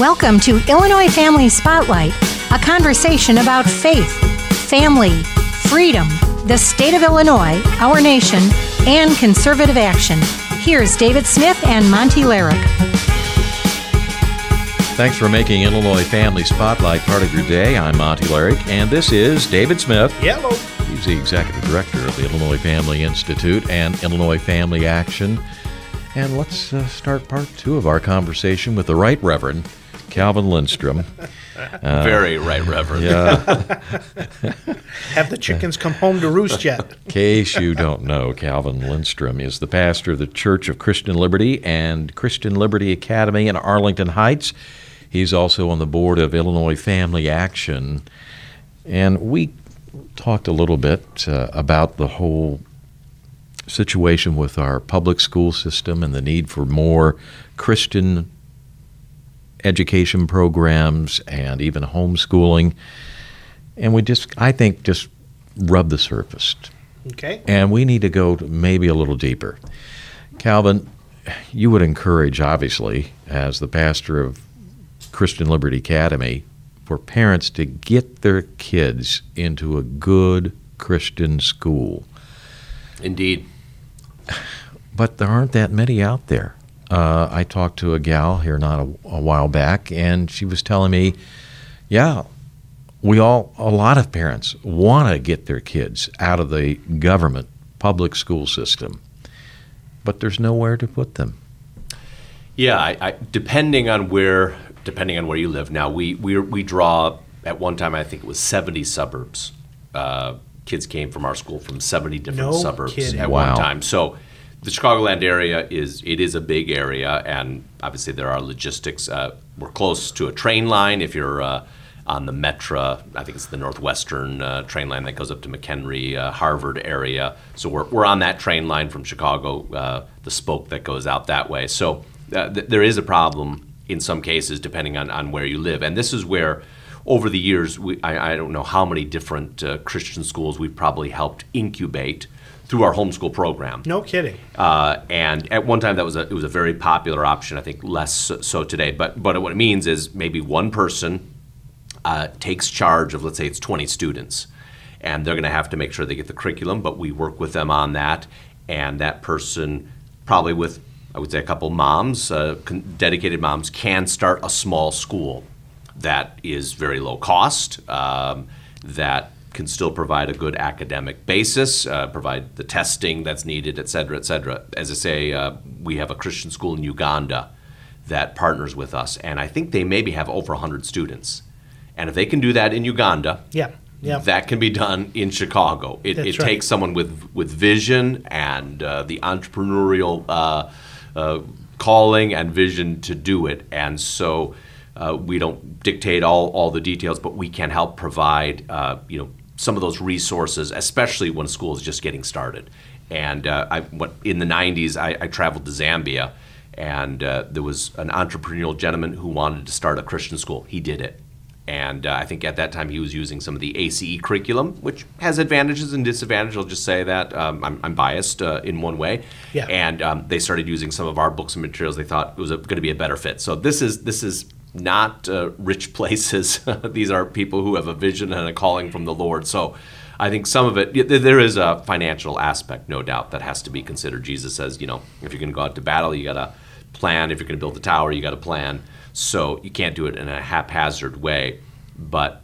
Welcome to Illinois Family Spotlight, a conversation about faith, family, freedom, the state of Illinois, our nation, and conservative action. Here's David Smith and Monty Larrick. Thanks for making Illinois Family Spotlight part of your day. I'm Monty Larrick, and this is David Smith. Hello. He's the executive director of the Illinois Family Institute and Illinois Family Action. And let's uh, start part two of our conversation with the Right Reverend Calvin Lindstrom. Uh, Very right, Reverend. Yeah. Have the chickens come home to roost yet? In case you don't know, Calvin Lindstrom is the pastor of the Church of Christian Liberty and Christian Liberty Academy in Arlington Heights. He's also on the board of Illinois Family Action. And we talked a little bit uh, about the whole situation with our public school system and the need for more Christian education programs and even homeschooling. And we just, I think, just rub the surface. Okay. And we need to go maybe a little deeper. Calvin, you would encourage, obviously, as the pastor of Christian Liberty Academy, for parents to get their kids into a good Christian school. Indeed. But there aren't that many out there. Uh, I talked to a gal here not a, a while back, and she was telling me, yeah, we all, a lot of parents want to get their kids out of the government public school system, but there's nowhere to put them. Yeah, I, I, depending on where, depending on where you live. Now we we we draw at one time I think it was 70 suburbs. Uh, kids came from our school from 70 different No suburbs kidding. at Wow. one time. So the Chicagoland area is it is a big area, and obviously there are logistics. Uh, we're close to a train line. If you're uh, on the Metra, I think it's the Northwestern uh, train line that goes up to McHenry, uh, Harvard area. So we're, we're on that train line from Chicago, uh, the spoke that goes out that way. So uh, th- there is a problem in some cases depending on, on where you live, and this is where. Over the years, we, I, I don't know how many different Christian schools we've probably helped incubate through our homeschool program. No kidding. Uh, and at one time, that was a it was a very popular option. I think less so, so today. But but what it means is maybe one person uh, takes charge of let's say it's 20 students, and they're going to have to make sure they get the curriculum. But we work with them on that, and that person probably with I would say a couple moms, uh, con- dedicated moms, can start a small school that is very low cost. Um, that can still provide a good academic basis, uh, provide the testing that's needed, et cetera, et cetera. As I say, uh, we have a Christian school in Uganda that partners with us, and I think they maybe have over 100 students. And if they can do that in Uganda, Yeah. Yeah. that can be done in Chicago. It, it right. takes someone with, with vision and uh, the entrepreneurial uh, uh, calling and vision to do it. And so uh, we don't dictate all, all the details, but we can help provide uh, you know some of those resources, especially when school is just getting started. And uh, I, what, in the 90s, I, I traveled to Zambia, and uh, there was an entrepreneurial gentleman who wanted to start a Christian school. He did it. And uh, I think at that time he was using some of the ACE curriculum, which has advantages and disadvantages. I'll just say that um, I'm, I'm biased uh, in one way. Yeah. And um, they started using some of our books and materials. They thought it was going to be a better fit. So this is this is not uh, rich places. These are people who have a vision and a calling from the Lord. So I think some of it, there is a financial aspect, no doubt, that has to be considered. Jesus says, you know, if you're going to go out to battle, you got to plan. If you're going to build a tower, you got to plan. So you can't do it in a haphazard way. But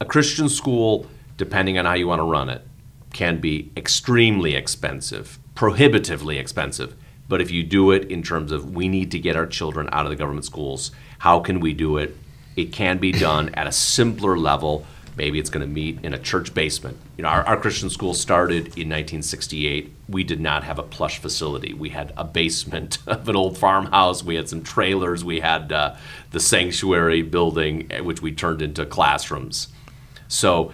a Christian school, depending on how you want to run it, can be extremely expensive, prohibitively expensive. But if you do it in terms of we need to get our children out of the government schools, how can we do it? It can be done at a simpler level. Maybe it's going to meet in a church basement. You know, our, our Christian school started in 1968. We did not have a plush facility. We had a basement of an old farmhouse. We had some trailers. We had uh, the sanctuary building, eh, which we turned into classrooms. So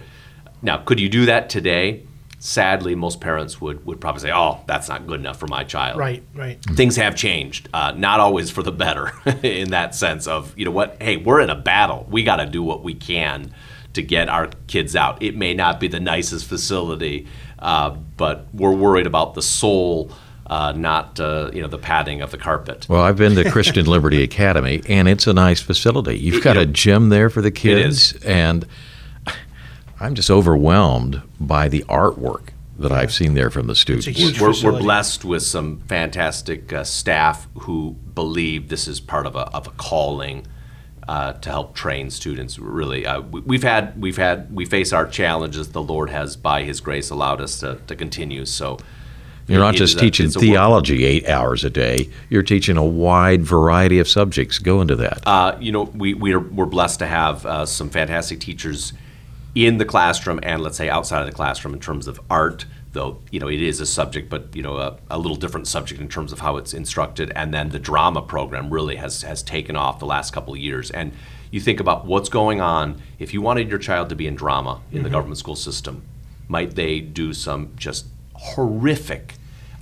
now, could you do that today? Sadly, most parents would, would probably say, oh, that's not good enough for my child. Right. Right. Things have changed, uh, not always for the better in that sense of, you know what, hey, we're in a battle. We got to do what we can to get our kids out. It may not be the nicest facility, uh, but we're worried about the soul uh, not uh, you know the padding of the carpet. Well, I've been to Christian Liberty Academy, and it's a nice facility. You've got a gym there for the kids, and I'm just overwhelmed by the artwork that I've seen there from the students. huge we're, we're facility. blessed with some fantastic uh, staff who believe this is part of a, of a calling uh, to help train students. Really, uh, we, we've had we've had we face our challenges. The Lord has, by His grace, allowed us to, to continue. So You're not it just a- teaching it's a work- theology eight hours a day. You're teaching a wide variety of subjects. Go into that. Uh, you know, we, we are, we're blessed to have uh, some fantastic teachers in the classroom and let's say outside of the classroom in terms of art, though, you know, it is a subject, but, you know, a, a little different subject in terms of how it's instructed. And then the drama program really has, has taken off the last couple of years. And you think about what's going on. If you wanted your child to be in drama in the government school system, might they do some just horrific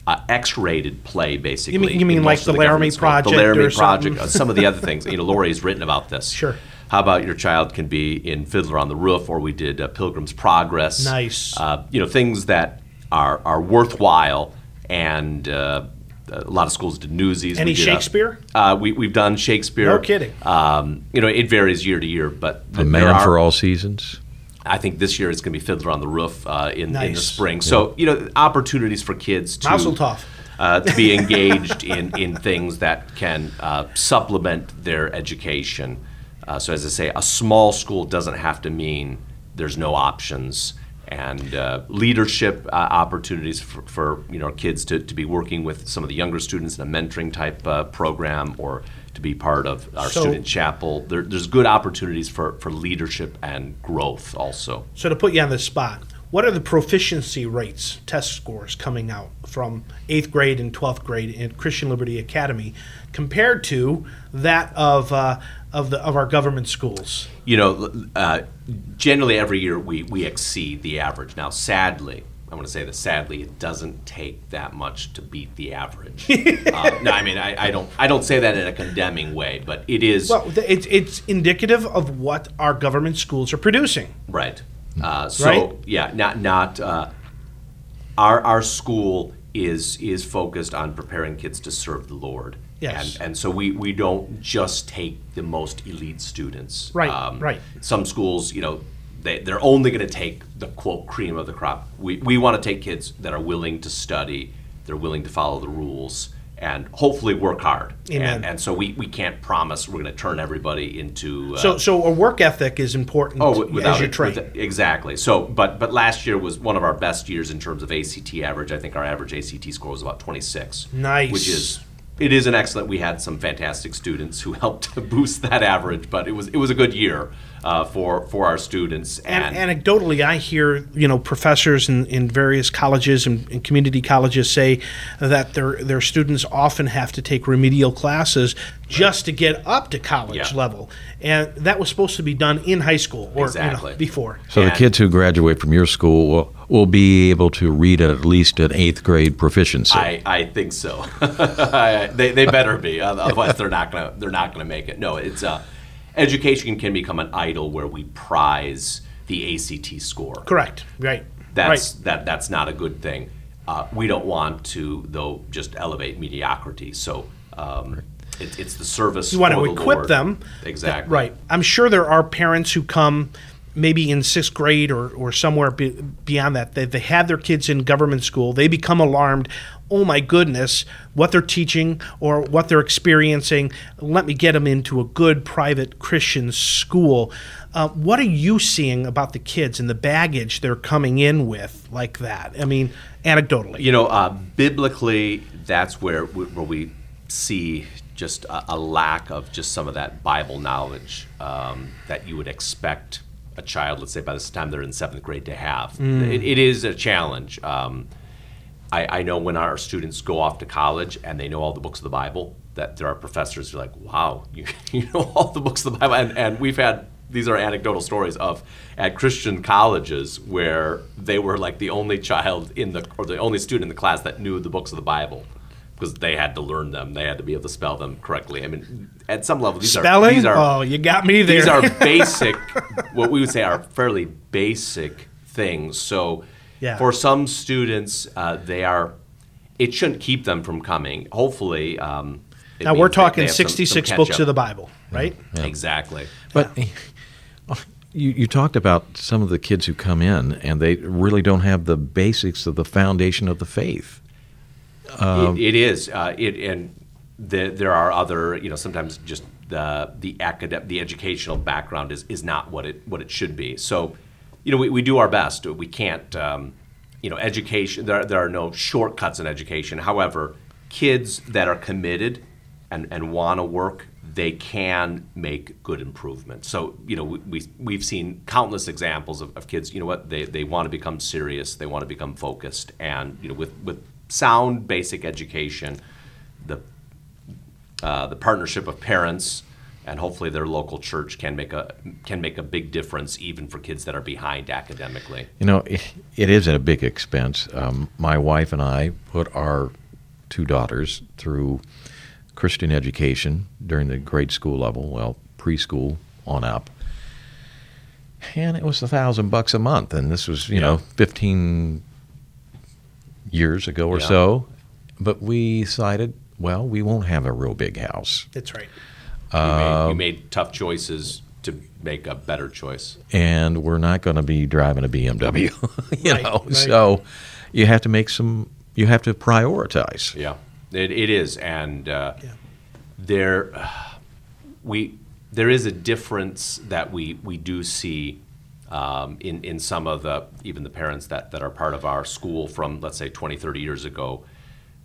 uh, X-rated play, basically. you mean in like most the of Laramie. Project The Laramie Project. uh, some of the other things. You know, Lori's written about this. Sure. How about your child can be in Fiddler on the Roof, or we did uh, Pilgrim's Progress. Nice. Uh, you know, things that are are worthwhile, and uh, a lot of schools did Newsies. Any We did, Shakespeare? Uh, we we've done Shakespeare. No kidding. Um, you know, it varies year to year, but a there man are- for all seasons. I think this year it's going to be Fiddler on the Roof uh, in, in the Nice. spring. So you know, opportunities for kids to Mazel tov. uh, to be engaged in, in things that can uh, supplement their education. Uh, so, as I say, a small school doesn't have to mean there's no options. And uh, leadership uh, opportunities for, for you know kids to, to be working with some of the younger students in a mentoring type uh, program or to be part of our So- student chapel. There, there's good opportunities for, for leadership and growth also. So to put you on the spot, what are the proficiency rates, test scores coming out from eighth grade and twelfth grade in Christian Liberty Academy compared to that of uh, of the of our government schools? you know, uh, generally every year we, we exceed the average. Now, sadly, I want to say that sadly, it doesn't take that much to beat the average. uh, no, I mean I, I don't I don't say that in a condemning way, but it is Well, it's it's indicative of what our government schools are producing. right. Uh, so Right? yeah, not not uh, our our school is is focused on preparing kids to serve the Lord. Yes. And, and so we, we don't just take the most elite students. Right, Um, right. Some schools, you know, they, they're only going to take the quote cream of the crop. We, we want to take kids that are willing to study, they're willing to follow the rules, and hopefully work hard. Amen. And, and so we, we can't promise we're going to turn everybody into. Uh, So so a work ethic is important Oh, wi- without as you it- train. with- exactly. So, but but last year was one of our best years in terms of ACT average. I think our average ACT score was about 26. Nice. Which is it is an excellent. We had some fantastic students who helped to boost that average, but it was it was a good year uh, for for our students. And And, anecdotally, I hear you know professors in, in various colleges and, and community colleges say that their their students often have to take remedial classes just to get up to college Yeah. level, and that was supposed to be done in high school or you know, before. So the kids who graduate from your school will, will be able to read at least an eighth grade proficiency. I, I think so. They, they better be, otherwise they're not gonna they're not gonna make it. No, it's uh, education can become an idol where we prize the ACT score. Correct. Right. That's right. that that's not a good thing. Uh, we don't want to though just elevate mediocrity. So um, it, it's the service. You want for to the equip Lord. them. exactly. Right. I'm sure there are parents who come maybe in sixth grade or, or somewhere be, beyond that. They, they had their kids in government school. They become alarmed. Oh my goodness, what they're teaching or what they're experiencing. Let me get them into a good private Christian school. Uh, what are you seeing about the kids and the baggage they're coming in with like that? I mean, anecdotally. You know, uh, biblically, that's where we, where we see just a, a lack of just some of that Bible knowledge um, that you would expect a child, let's say by this time they're in seventh grade, to have. It, it is a challenge. Um, I, I know when our students go off to college and they know all the books of the Bible, that there are professors who are like, wow, you, you know all the books of the Bible. And, and we've had, these are anecdotal stories of at Christian colleges where they were like the only child in the, or the only student in the class that knew the books of the Bible because they had to learn them. They had to be able to spell them correctly. I mean, at some level, these Spelling? are, these are, oh, you got me there. these are basic, what we would say are fairly basic things. So Yeah. for some students, uh, they are it shouldn't keep them from coming. Hopefully, um, it Now we're means they- they talking have some- some 66 books up. of the Bible, right? Exactly. But you, you talked about some of the kids who come in and they really don't have the basics of the foundation of the faith. it, it is. Uh, it and the, there are other. You know, sometimes just the the academic, the educational background is is not what it what it should be. So, you know, we, we do our best. We can't. Um, you know, education. There there are no shortcuts in education. However, kids that are committed and and want to work. They can make good improvements. So, you know, we, we, we've seen countless examples of, of kids, you know what, they, they want to become serious, they want to become focused, and, you know, with, with sound basic education, the uh, the partnership of parents and hopefully their local church can make a can make a big difference even for kids that are behind academically. You know, it, it is at a big expense. Um, my wife and I put our two daughters through Christian education during the grade school level, well, preschool on up. And it was a thousand bucks a month, and this was, you Yeah. know, fifteen years ago or Yeah. so. But we decided, well, we won't have a real big house. That's right. We made, we Um, made tough choices to make a better choice. and we're not going to be driving a BMW. you Right, know, right. so you have to make some. You have to prioritize. Yeah, it, it is, and uh, Yeah. there we there is a difference that we we do see um, in in some of the even the parents that that are part of our school from let's say 20 30 years ago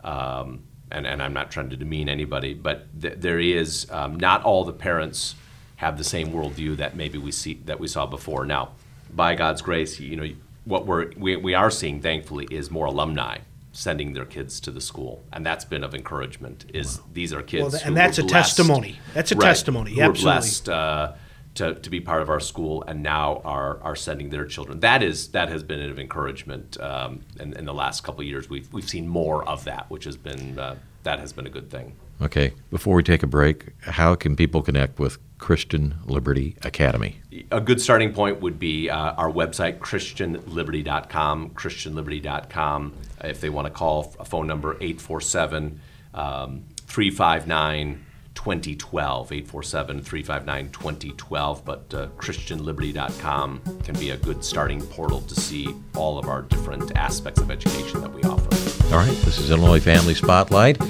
um, and and I'm not trying to demean anybody but th- there is um, not all the parents have the same worldview that maybe we see that we saw before. Now by God's grace you know what we're we, we are seeing thankfully is more alumni sending their kids to the school and that's been of encouragement is these are kids Well, and that's a blessed- testimony. That's a Right, testimony, absolutely. blessed uh, to, to be part of our school and now are, are sending their children. That is that has been an encouragement. Um, in, in the last couple of years, we've we've seen more of that, which has been uh, that has been a good thing. Okay. Before we take a break, how can people connect with Christian Liberty Academy? A good starting point would be uh, our website, ChristianLiberty.com, ChristianLiberty.com. If they want to call, a phone number 847 um, 359 2012, 847 359 2012. But uh, ChristianLiberty.com can be a good starting portal to see all of our different aspects of education that we offer. All right. This is Illinois Family Spotlight.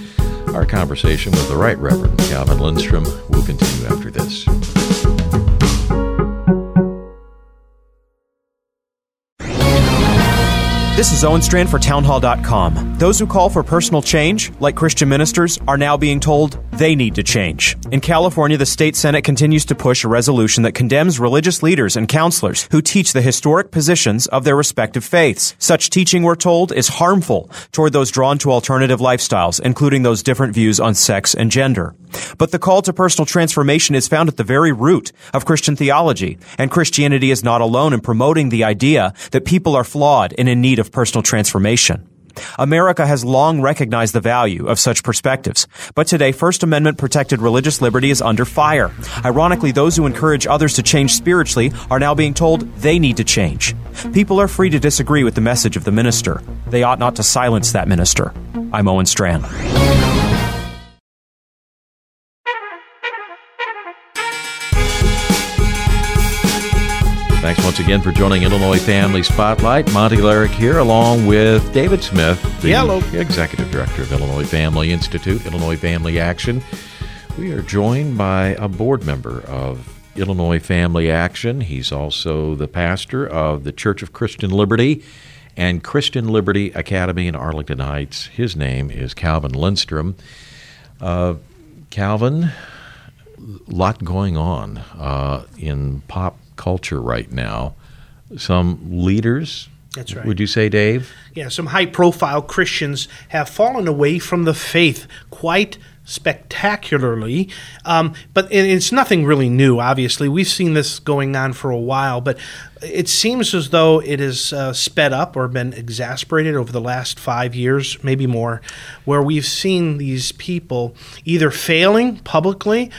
Our conversation with the Right Reverend Calvin Lindstrom will continue after this. This is Owen Strand for Townhall.com. Those who call for personal change, like Christian ministers, are now being told they need to change. In California, the state Senate continues to push a resolution that condemns religious leaders and counselors who teach the historic positions of their respective faiths. Such teaching, we're told, is harmful toward those drawn to alternative lifestyles, including those different views on sex and gender. But the call to personal transformation is found at the very root of Christian theology, and Christianity is not alone in promoting the idea that people are flawed and in need of personal transformation. America has long recognized the value of such perspectives, but today First Amendment protected religious liberty is under fire. Ironically, those who encourage others to change spiritually are now being told they need to change. People are free to disagree with the message of the minister. They ought not to silence that minister. I'm Owen Strand. Thanks once again for joining Illinois Family Spotlight. Monty Larrick here, along with David Smith, the Hello. Executive Director of Illinois Family Institute, Illinois Family Action. We are joined by a board member of Illinois Family Action. He's also the pastor of the Church of Christian Liberty and Christian Liberty Academy in Arlington Heights. His name is Calvin Lindstrom. Uh, Calvin, lot going on uh, in pop culture right now. Some leaders. That's right. Would you say, Dave? Yeah, some high profile Christians have fallen away from the faith quite spectacularly. Um, but it's nothing really new, obviously. We've seen this going on for a while, but it seems as though it has uh, sped up or been exasperated over the last five years, maybe more, where we've seen these people either failing publicly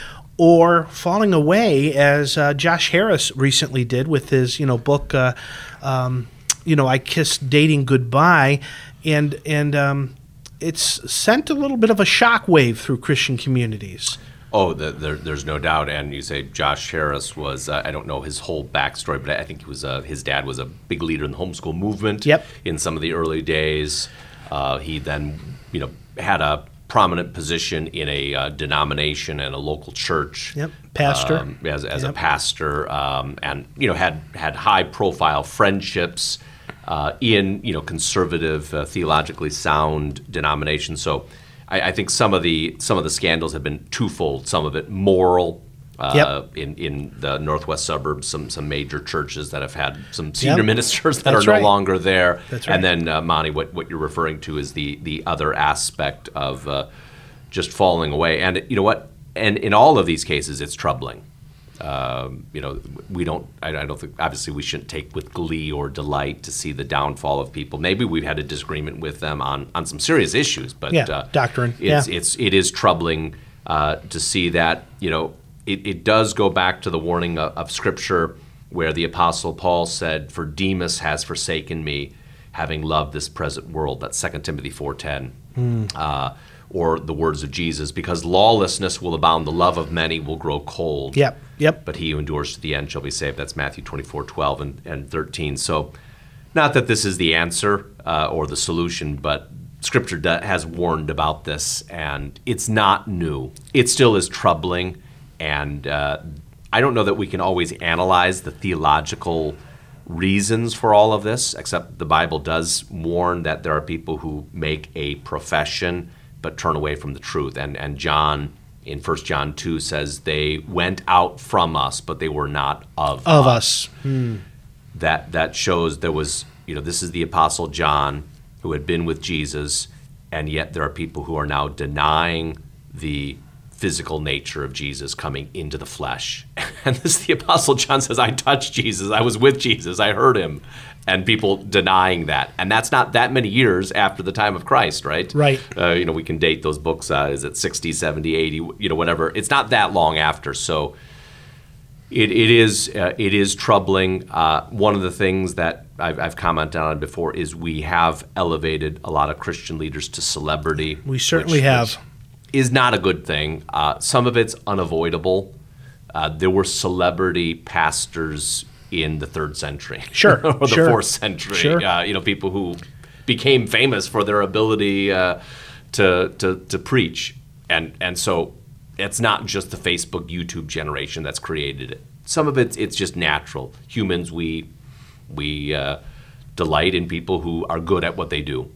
or falling away, as uh, Josh Harris recently did with his, you know, book. Uh, um, you know, I kissed dating goodbye, and and um, it's sent a little bit of a shockwave through Christian communities. Oh, the, there, there's no doubt. And you say Josh Harris was, uh, I don't know his whole backstory, but I think he was uh, his dad was a big leader in the homeschool movement Yep. in some of the early days. Uh, he then, you know, had a prominent position in a uh, denomination and a local church. Yep. Pastor. um, as, as a pastor, um, and you know had had high profile friendships uh, in you know conservative, uh, theologically sound denominations. So I, I think some of the some of the scandals have been twofold. Some of it moral. Uh, Yep. in, in the northwest suburbs, some some major churches that have had some senior Yep. ministers that That's are no longer there. That's right. And then uh, Monty, what, what you're referring to is the the other aspect of uh, just falling away. And you know what? And in all of these cases, it's troubling. Um, you know, we don't. I, I don't think. Obviously, we shouldn't take with glee or delight to see the downfall of people. Maybe we've had a disagreement with them on on some serious issues, but Yeah, uh, doctrine, It's yeah. it's it is troubling uh, to see that. You know, it, it does go back to the warning of, of Scripture where the Apostle Paul said, "For Demas has forsaken me, having loved this present world." That's 2 Timothy four ten. Hmm. Uh, or the words of Jesus, because lawlessness will abound, the love of many will grow cold. Yep. Yep. But he who endures to the end shall be saved. That's Matthew 24, 12 and, and 13. So, not that this is the answer uh, or the solution, but Scripture has warned about this, and it's not new. It still is troubling, and uh, I don't know that we can always analyze the theological reasons for all of this, except the Bible does warn that there are people who make a profession but turn away from the truth. And, and John in 1 John 2 says, They went out from us, but they were not of, Of us. That, that shows there was, you know, this is the Apostle John who had been with Jesus, and yet there are people who are now denying the physical nature of Jesus coming into the flesh. And this the apostle John says I touched Jesus, I was with Jesus, I heard him. And people denying that. And that's not that many years after the time of Christ, right? Right. Uh, you know, we can date those books uh, is it 60, 70, 80, you know, whatever. It's not that long after. So it, it is uh, it is troubling. Uh, one of the things that I've, I've commented on before is we have elevated a lot of Christian leaders to celebrity. We certainly which- have. which Is not a good thing. Uh, some of it's unavoidable. Uh, there were celebrity pastors in the third century, Sure, or the sure, fourth century. sure. Uh, you know, people who became famous for their ability uh, to, to to preach, and and so it's not just the Facebook, YouTube generation that's created it. Some of it's it's just natural. Humans, we we uh, delight in people who are good at what they do.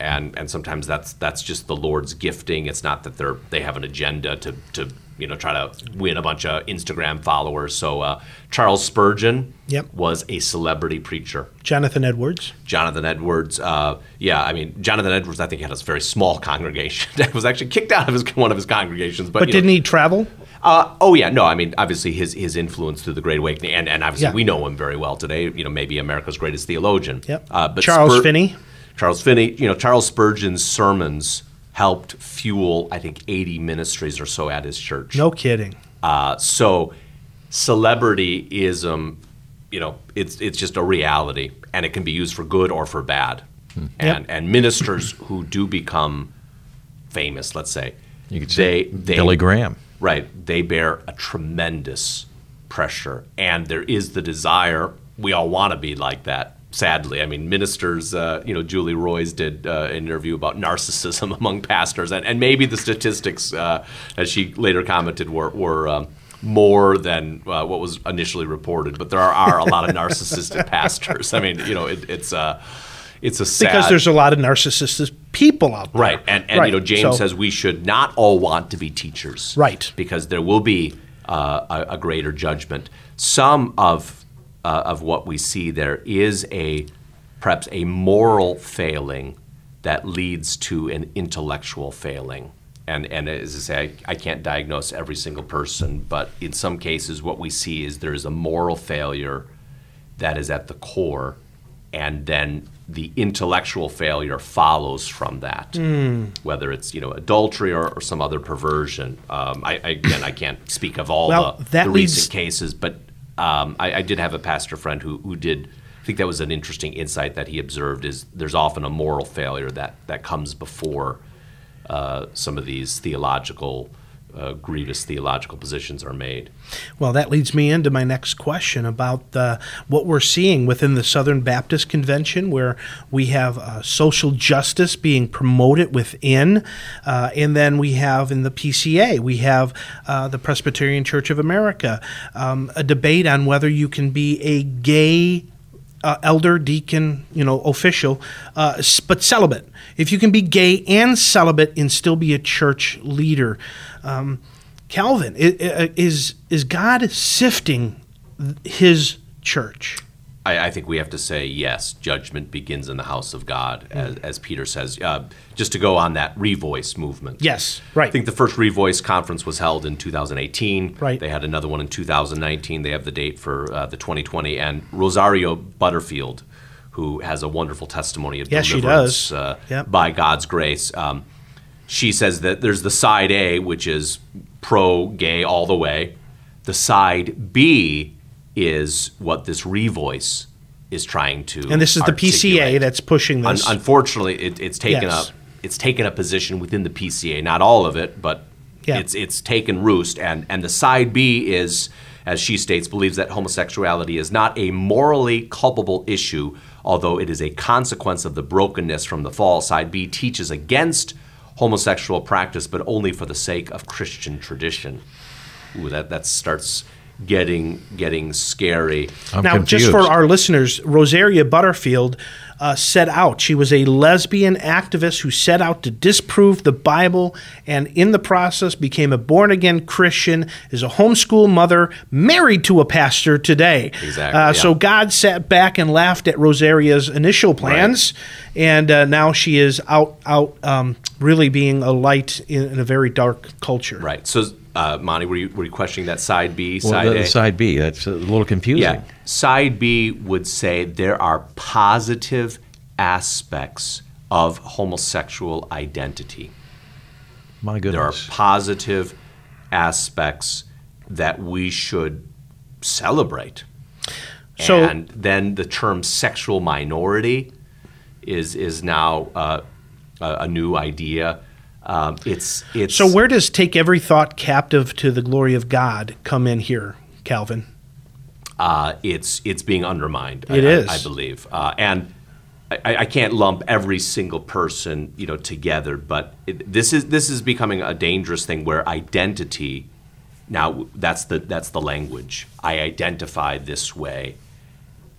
And and sometimes that's that's just the Lord's gifting. It's not that they're they have an agenda to to you know try to win a bunch of Instagram followers. So uh, Charles Spurgeon Yep. was a celebrity preacher. Jonathan Edwards. Jonathan Edwards, uh, yeah, I mean Jonathan Edwards, I think had a very small congregation. was actually kicked out of his one of his congregations. But, But didn't he travel? uh, oh yeah, no. I mean, obviously his his influence through the Great Awakening, and, and obviously Yeah. we know him very well today. You know, maybe America's greatest theologian. Yep. Uh, but Charles Spur- Finney. Charles Finney. You know, Charles Spurgeon's sermons helped fuel, I think, eighty ministries or so at his church. No kidding. Uh, so, celebrityism, you know, it's it's just a reality, and it can be used for good or for bad. And and ministers who do become famous, let's say, You could they say they Billy Graham. Right. They bear a tremendous pressure. And there is the desire, we all want to be like that, sadly. I mean, ministers, uh, you know, Julie Roys did uh, an interview about narcissism among pastors. And, and maybe the statistics, uh, as she later commented, were, were um, more than uh, what was initially reported. But there are, are a lot of narcissistic pastors. I mean, you know, it, it's, a it's a sad. Because there's a lot of narcissistic people out there. Right, and, and Right. you know James So- says we should not all want to be teachers, Right. Because there will be uh, a, a greater judgment. Some of uh, of what we see there is a perhaps a moral failing that leads to an intellectual failing. And and as I say, I, I can't diagnose every single person, but in some cases, what we see is there is a moral failure that is at the core, and then the intellectual failure follows from that, whether it's you know adultery or, or some other perversion. Um, I, I again I can't speak of all Well, the, the leads- recent cases, but um, I, I did have a pastor friend who who did I think that was an interesting insight that he observed. Is there's often a moral failure that that comes before uh, some of these theological uh, grievous theological positions are made. Well, that leads me into my next question about uh, what we're seeing within the Southern Baptist Convention, where we have uh, social justice being promoted within, uh, and then we have in the PCA, we have uh, the Presbyterian Church of America, um, a debate on whether you can be a gay uh, elder, deacon, you know, official, uh, but celibate. If you can be gay and celibate and still be a church leader, um, Calvin, is is God sifting His church? I, I, think we have to say yes. Judgment begins in the house of God, mm. as, as, Peter says. Uh, just to go on that Revoice movement. Yes, right. I think the first Revoice conference was held in 2018. Right. They had another one in 2019. They have the date for uh, the 2020. And Rosaria Butterfield, who has a wonderful testimony of yes, deliverance uh, yep. by God's grace. Um, she says that there's the side A, which is pro gay all the way. The side B is what this revoice is trying to. And this is articulate. the PCA that's pushing this. Un- unfortunately, it, it's taken yes. a it's taken a position within the PCA, not all of it, but yeah. it's it's taken roost. And and the side B is, as she states, believes that homosexuality is not a morally culpable issue, although it is a consequence of the brokenness from the fall. Side B teaches against homosexual practice, but only for the sake of Christian tradition. Ooh, that that starts getting getting scary. I'm now, confused. just for our listeners, Rosaria Butterfield uh, set out. She was a lesbian activist who set out to disprove the Bible, and in the process became a born again Christian. Is a homeschool mother, married to a pastor today. Exactly. Uh, yeah. So God sat back and laughed at Rosaria's initial plans, right. and uh, now she is out out um, really being a light in, in a very dark culture. Right. So uh, Monty, were you, were you questioning that side B, side well, A? Side B, that's a little confusing. Yeah. Side B would say there are positive aspects of homosexual identity. My goodness. There are positive aspects that we should celebrate. So, and then the term sexual minority is, is now uh, a, a new idea um, it's it's. So where does take every thought captive to the glory of God come in here, Calvin? Uh, it's it's being undermined. It I, is. I, I believe, uh, and I, I, can't lump every single person you know together, but it, this is this is becoming a dangerous thing where identity. Now that's the that's the language. I identify this way,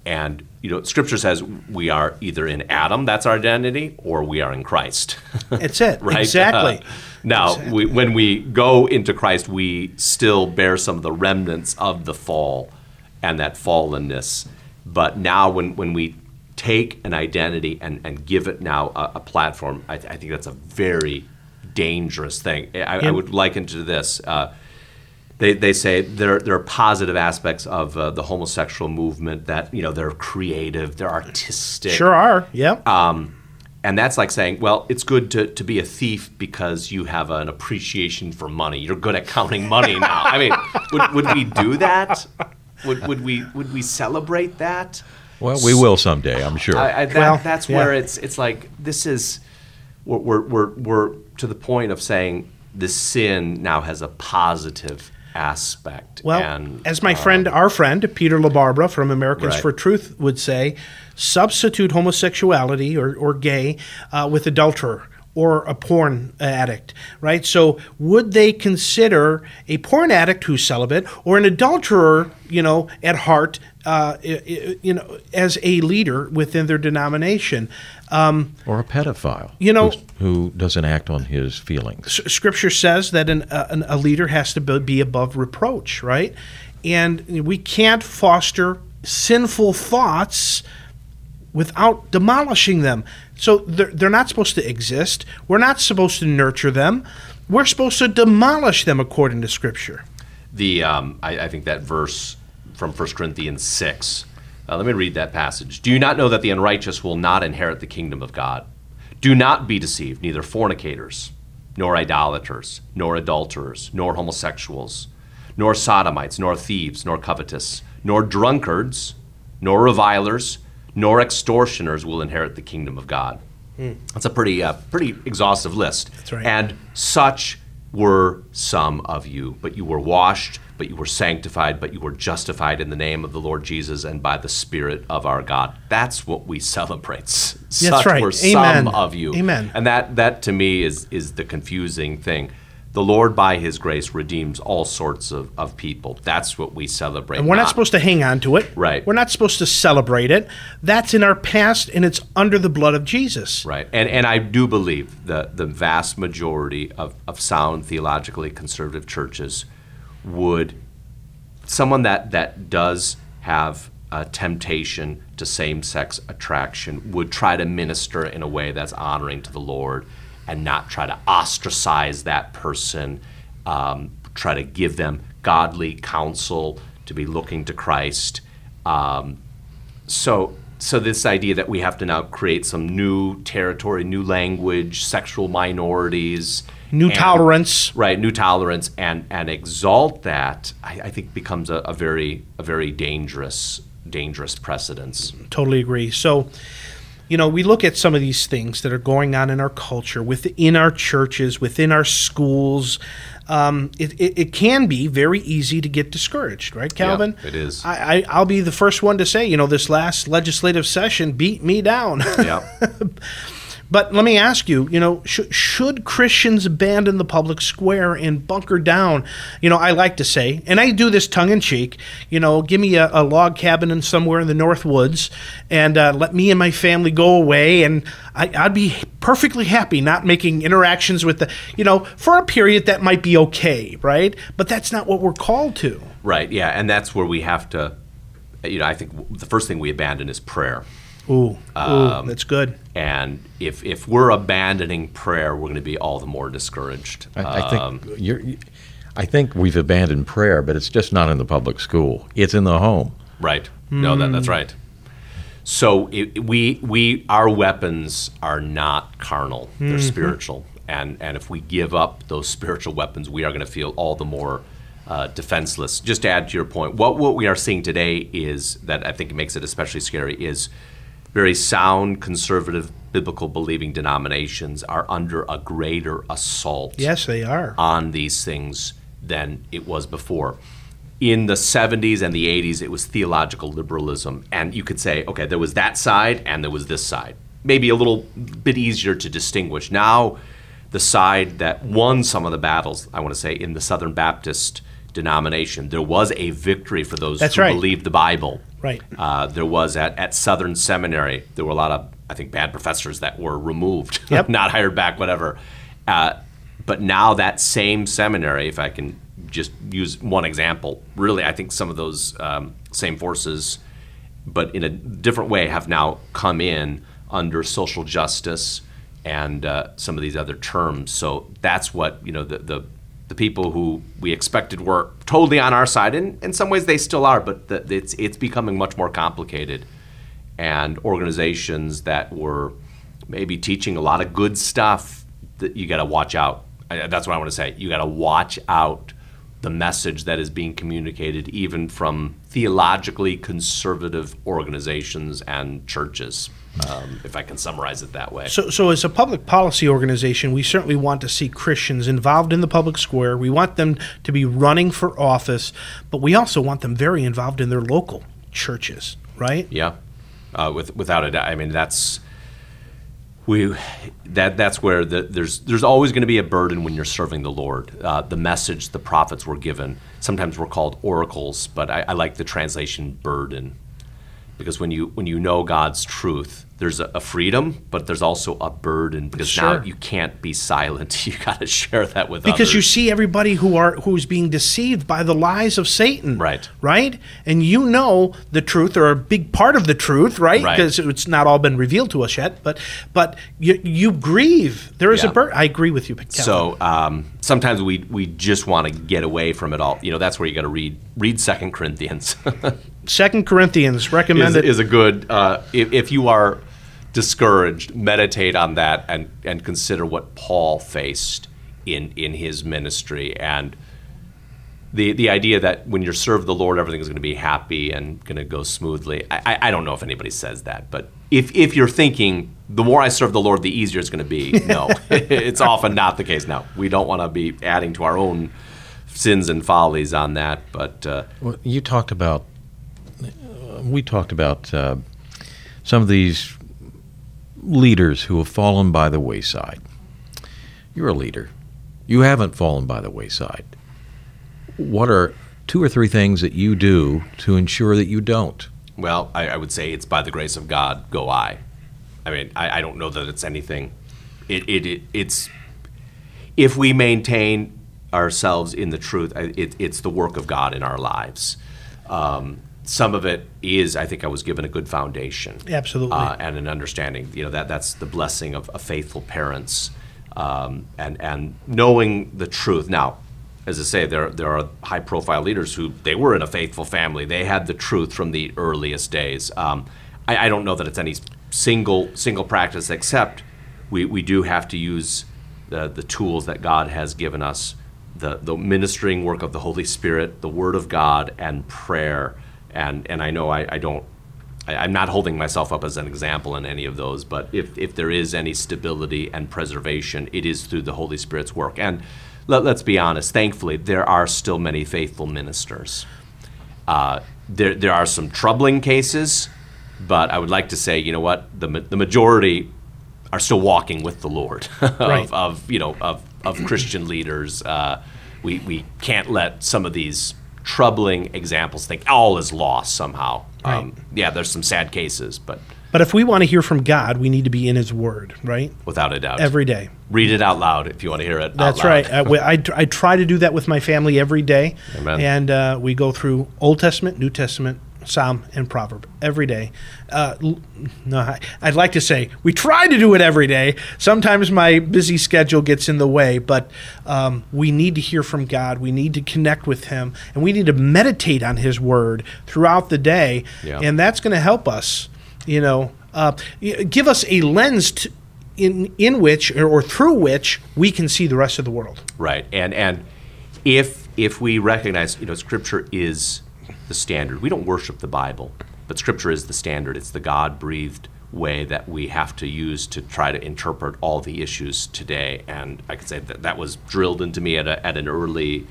and you know, Scripture says we are either in Adam, that's our identity, or we are in Christ. That's it. right? Exactly. Uh, now, exactly. We, when we go into Christ, we still bear some of the remnants of the fall and that fallenness. But now, when, when we take an identity and, and give it now a, a platform, I, th- I, think that's a very dangerous thing. I, I would liken to this. Uh, they, they say there, there are positive aspects of uh, the homosexual movement that you know they're creative, they're artistic. Sure are. Yep. Um, and that's like saying, well, it's good to, to be a thief because you have an appreciation for money. You're good at counting money now. I mean, would, would we do that? Would, would we would we celebrate that? Well, we will someday, I'm sure. I, I, that, well, that's yeah. where it's it's like this is we're, we're, we're, we're to the point of saying this sin now has a positive aspect. Well, and, as my um, friend, our friend Peter LaBarbera from Americans right. for Truth would say, substitute homosexuality or, or gay uh, with adulterer or a porn addict, right? So would they consider a porn addict who's celibate or an adulterer, you know, at heart, uh, you know, as a leader within their denomination? Um, or a pedophile, you know, who doesn't act on his feelings. Scripture says that an, uh, an, a leader has to be above reproach, right? And we can't foster sinful thoughts without demolishing them. So they're, they're not supposed to exist. We're not supposed to nurture them. We're supposed to demolish them according to Scripture. The um, I, I, think that verse from 1 Corinthians 6. Uh, let me read that passage. Do you not know that the unrighteous will not inherit the kingdom of God? Do not be deceived, neither fornicators, nor idolaters, nor adulterers, nor homosexuals, nor sodomites, nor thieves, nor covetous, nor drunkards, nor revilers nor extortioners will inherit the kingdom of God. That's a pretty uh, pretty exhaustive list. That's right. And such were some of you, but you were washed, but you were sanctified, but you were justified in the name of the Lord Jesus and by the Spirit of our God. That's what we celebrate. Such right. were Amen. some of you. Amen. And that that to me is is the confusing thing. The Lord, by His grace, redeems all sorts of, of people. That's what we celebrate. And we're not supposed to hang on to it. Right. We're not supposed to celebrate it. That's in our past and it's under the blood of Jesus. Right. And and I do believe that the vast majority of, of sound theologically conservative churches would someone that, that does have a temptation to same sex attraction would try to minister in a way that's honoring to the Lord and not try to ostracize that person, um, try to give them godly counsel to be looking to Christ. Um, so so this idea that we have to now create some new territory, new language, sexual minorities, New and- tolerance. right? New tolerance, and and exalt that, I, I think becomes a, a very a very dangerous dangerous precedence. Totally agree. So, you know, we look at some of these things that are going on in our culture, within our churches, within our schools. Um, it, it, it can be very easy to get discouraged, right, Calvin? it is. I, I, I'll be the first one to say, you know, this last legislative session beat me down. Yeah, But let me ask you, you know, sh- should Christians abandon the public square and bunker down? You know, I like to say, and I do this tongue in cheek, you know, give me a, a log cabin in somewhere in the North Woods and uh, let me and my family go away, and I, I'd be perfectly happy not making interactions with the, you know, for a period that might be okay, right? But that's not what we're called to. right. Yeah, and that's where we have to. You know, I think the first thing we abandon is prayer. Ooh, ooh that's good. And if if we're abandoning prayer, we're going to be all the more discouraged. I, I Um, think you're. I think we've abandoned prayer, but it's just not in the public school. It's in the home. Right. No, that, that's right. So it, we we our weapons are not carnal; they're spiritual. And and if we give up those spiritual weapons, we are going to feel all the more uh, defenseless. Just to add to your point, what what we are seeing today is that I think makes it especially scary is very sound conservative biblical believing denominations are under a greater assault Yes, they are. on these things than it was before. In the 70s and the 80s, it was theological liberalism. And you could say, okay, there was that side and there was this side. Maybe a little bit easier to distinguish. Now, the side that won some of the battles, I want to say, in the Southern Baptist denomination, there was a victory for those That's who right. believed the Bible. Right. Uh, there was at, at Southern Seminary, there were a lot of, I think, bad professors that were removed, Yep. not hired back, whatever. Uh, but now that same seminary, if I can just use one example, really, I think some of those um, same forces, but in a different way, have now come in under social justice and uh, some of these other terms. So that's what you know the the, the people who we expected were totally on our side, and in some ways they still are, but the, it's it's becoming much more complicated and organizations that were maybe teaching a lot of good stuff that you got to watch out. I- That's what I want to say. You got to watch out the message that is being communicated even from theologically conservative organizations and churches, um, if I can summarize it that way. So, so as a public policy organization, we certainly want to see Christians involved in the public square. We want them to be running for office, but we also want them very involved in their local churches, right? Yeah, uh, with, without a doubt. I mean, that's we that that's where the, there's there's always going to be a burden when you're serving the Lord. Uh, the message the prophets were given sometimes were called oracles, but I, I like the translation burden because when you when you know God's truth, there's a, a freedom, but there's also a burden because now you can't be silent. You got to share that with others. Because you see everybody who are who's being deceived by the lies of Satan, Right. Right, and you know the truth or a big part of the truth, right? Right. Because it's not all been revealed to us yet, but but you you grieve. There is a Yeah. burden. I agree with you, Calvin. So um, sometimes we we just want to get away from it all. You know, that's where you got to read read Second Corinthians. Second Corinthians is, recommended. is a good uh, if, if you are discouraged meditate on that and and consider what paul faced in in his ministry and the the idea that when you serve the Lord, everything is going to be happy and going to go smoothly. I, I, I don't know if anybody says that, but if if you're thinking the more I serve the Lord, the easier it's going to be, no, it's often not the case. Now we don't want to be adding to our own sins and follies on that, but uh, Well, you talked about, we talked about uh, some of these leaders who have fallen by the wayside. You're a leader. You haven't fallen by the wayside. What are two or three things that you do to ensure that you don't? Well, I, I would say it's by the grace of God go I. I mean, I, I don't know that it's anything. It, it, it it's if we maintain ourselves in the truth, it, it's the work of God in our lives. Um, some of it is, I think, I was given a good foundation, Absolutely. uh, and an understanding. You know that that's the blessing of, of faithful parents, um, and and knowing the truth. Now, as I say, there there are high profile leaders who they were in a faithful family. They had the truth from the earliest days. Um, I, I don't know that it's any single single practice, except we, we do have to use the the tools that God has given us, the the ministering work of the Holy Spirit, the Word of God, and prayer. And and I know I, I don't I, I'm not holding myself up as an example in any of those, but if, if there is any stability and preservation, it is through the Holy Spirit's work. And let, let's be honest, thankfully, there are still many faithful ministers. Uh, there, there are some troubling cases, but I would like to say, you know what, the, the majority are still walking with the Lord of, Right. of you know of, of Christian leaders. Uh, we, we can't let some of these troubling examples think all is lost somehow. Um, yeah, there's some sad cases, but but if we want to hear from God, we need to be in His Word, right? without a doubt, Every day. read it out loud if you want to hear it. out That's right. I, I, I try to do that with my family every day. Amen. And uh, we go through Old Testament, New Testament, Psalm, and Proverb every day. Uh, no, I, I'd like to say we try to do it every day. Sometimes my busy schedule gets in the way, but um, we need to hear from God. We need to connect with Him, and we need to meditate on His Word throughout the day. Yeah. And that's going to help us, you know, uh, give us a lens to, in in which or, or through which we can see the rest of the world. Right, and and if if we recognize, you know, Scripture is the standard. We don't worship the Bible, but Scripture is the standard. It's the God breathed way that we have to use to try to interpret all the issues today. And I could say that that was drilled into me at a, at an early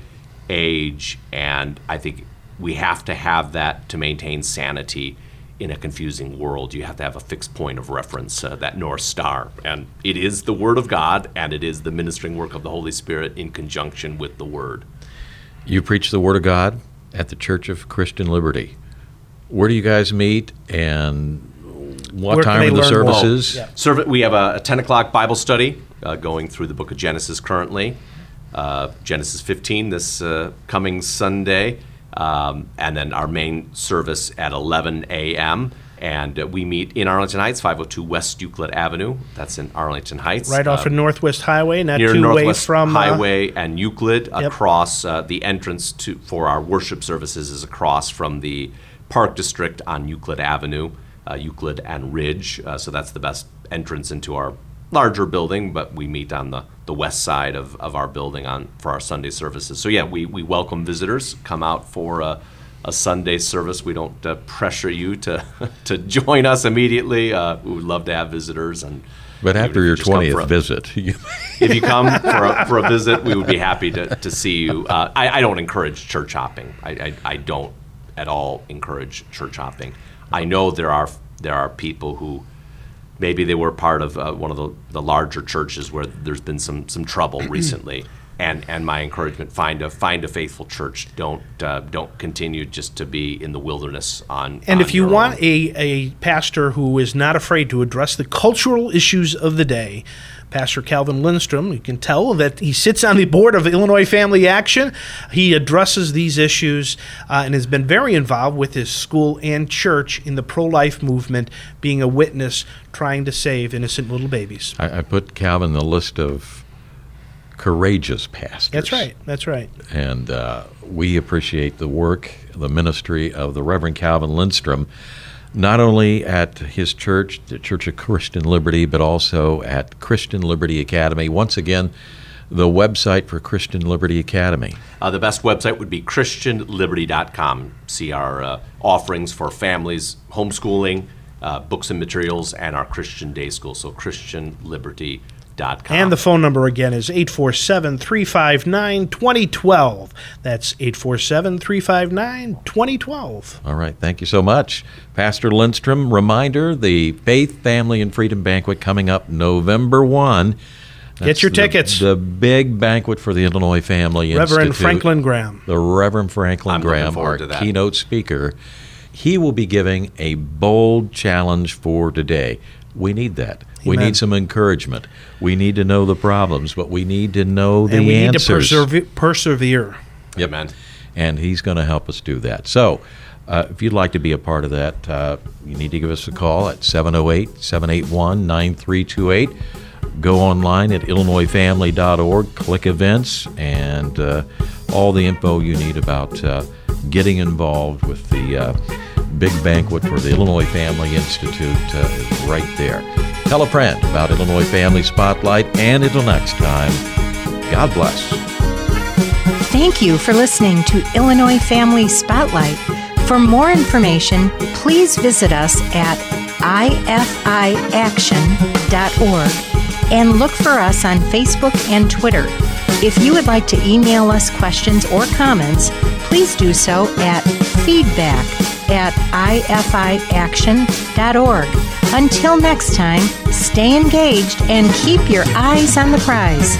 age, and I think we have to have that to maintain sanity in a confusing world. You have to have a fixed point of reference, uh, that North Star. And it is the Word of God, and it is the ministering work of the Holy Spirit in conjunction with the Word. You preach the Word of God at the Church of Christian Liberty. Where do you guys meet and what Where time are the learn more? services? Yeah. Serv- we have a, a 10 o'clock Bible study uh, going through the book of Genesis currently. Uh, Genesis 15 this uh, coming Sunday. Um, and then our main service at 11 a.m. And uh, we meet in Arlington Heights, 502 West Euclid Avenue. That's in Arlington Heights. Right off Uh, of Northwest Highway, not near too Northwest from uh, Highway and Euclid across uh, the entrance to for our worship services is across from the Park District on Euclid Avenue, uh, Euclid and Ridge. Uh, so that's the best entrance into our larger building, but we meet on the, the west side of, of our building on for our Sunday services. So yeah, we, we welcome visitors. Come out for a, Sunday service. We don't uh, pressure you to to join us immediately. Uh, we would love to have visitors and. But after your just come for 20th visit, if you come for a, for a visit, we would be happy to, to see you. Uh, I, I don't encourage church hopping. I, I, I don't at all encourage church hopping. I know there are there are people who maybe they were part of uh, one of the, the larger churches where there's been some some trouble recently. And, and my encouragement find a find a faithful church. Don't uh, don't continue just to be in the wilderness on. And on if you your want own. a, a pastor who is not afraid to address the cultural issues of the day, Pastor Calvin Lindstrom, you can tell that he sits on the board of Illinois Family Action. He addresses these issues uh, and has been very involved with his school and church in the pro life movement, being a witness trying to save innocent little babies. I, I put Calvin in the list of courageous pastors. That's right. That's right. And uh, we appreciate the work, the ministry of the Reverend Calvin Lindstrom, not only at his church, the Church of Christian Liberty, but also at Christian Liberty Academy. Once again, the website for Christian Liberty Academy. Uh, the best website would be ChristianLiberty.com. See our uh, offerings for families, homeschooling, uh, books and materials, and our Christian day school. So ChristianLiberty.com. And the phone number again is 847 359 2012. That's 847 359 2012. All right, thank you so much. Pastor Lindstrom, reminder the Faith, Family, and Freedom Banquet coming up November 1. Get your the, tickets. The big banquet for the Illinois Family Reverend Institute. Franklin Graham. The Reverend Franklin I'm Graham, forward our to that. keynote speaker. He will be giving a bold challenge for today. We need that. We Amen. need some encouragement. We need to know the problems, but we need to know the and we answers. need to persever- persevere. Yep. Amen. And he's going to help us do that. So, uh, if you'd like to be a part of that, uh, you need to give us a call at 708 781 9328. Go online at IllinoisFamily.org, click events, and uh, all the info you need about uh, getting involved with the uh, big banquet for the Illinois Family Institute uh, right there. Tell a friend about Illinois Family Spotlight, and until next time, God bless. Thank you for listening to Illinois Family Spotlight. For more information, please visit us at ifiaction.org and look for us on Facebook and Twitter. If you would like to email us questions or comments, please do so at feedback at ifiaction.org. Until next time, stay engaged and keep your eyes on the prize.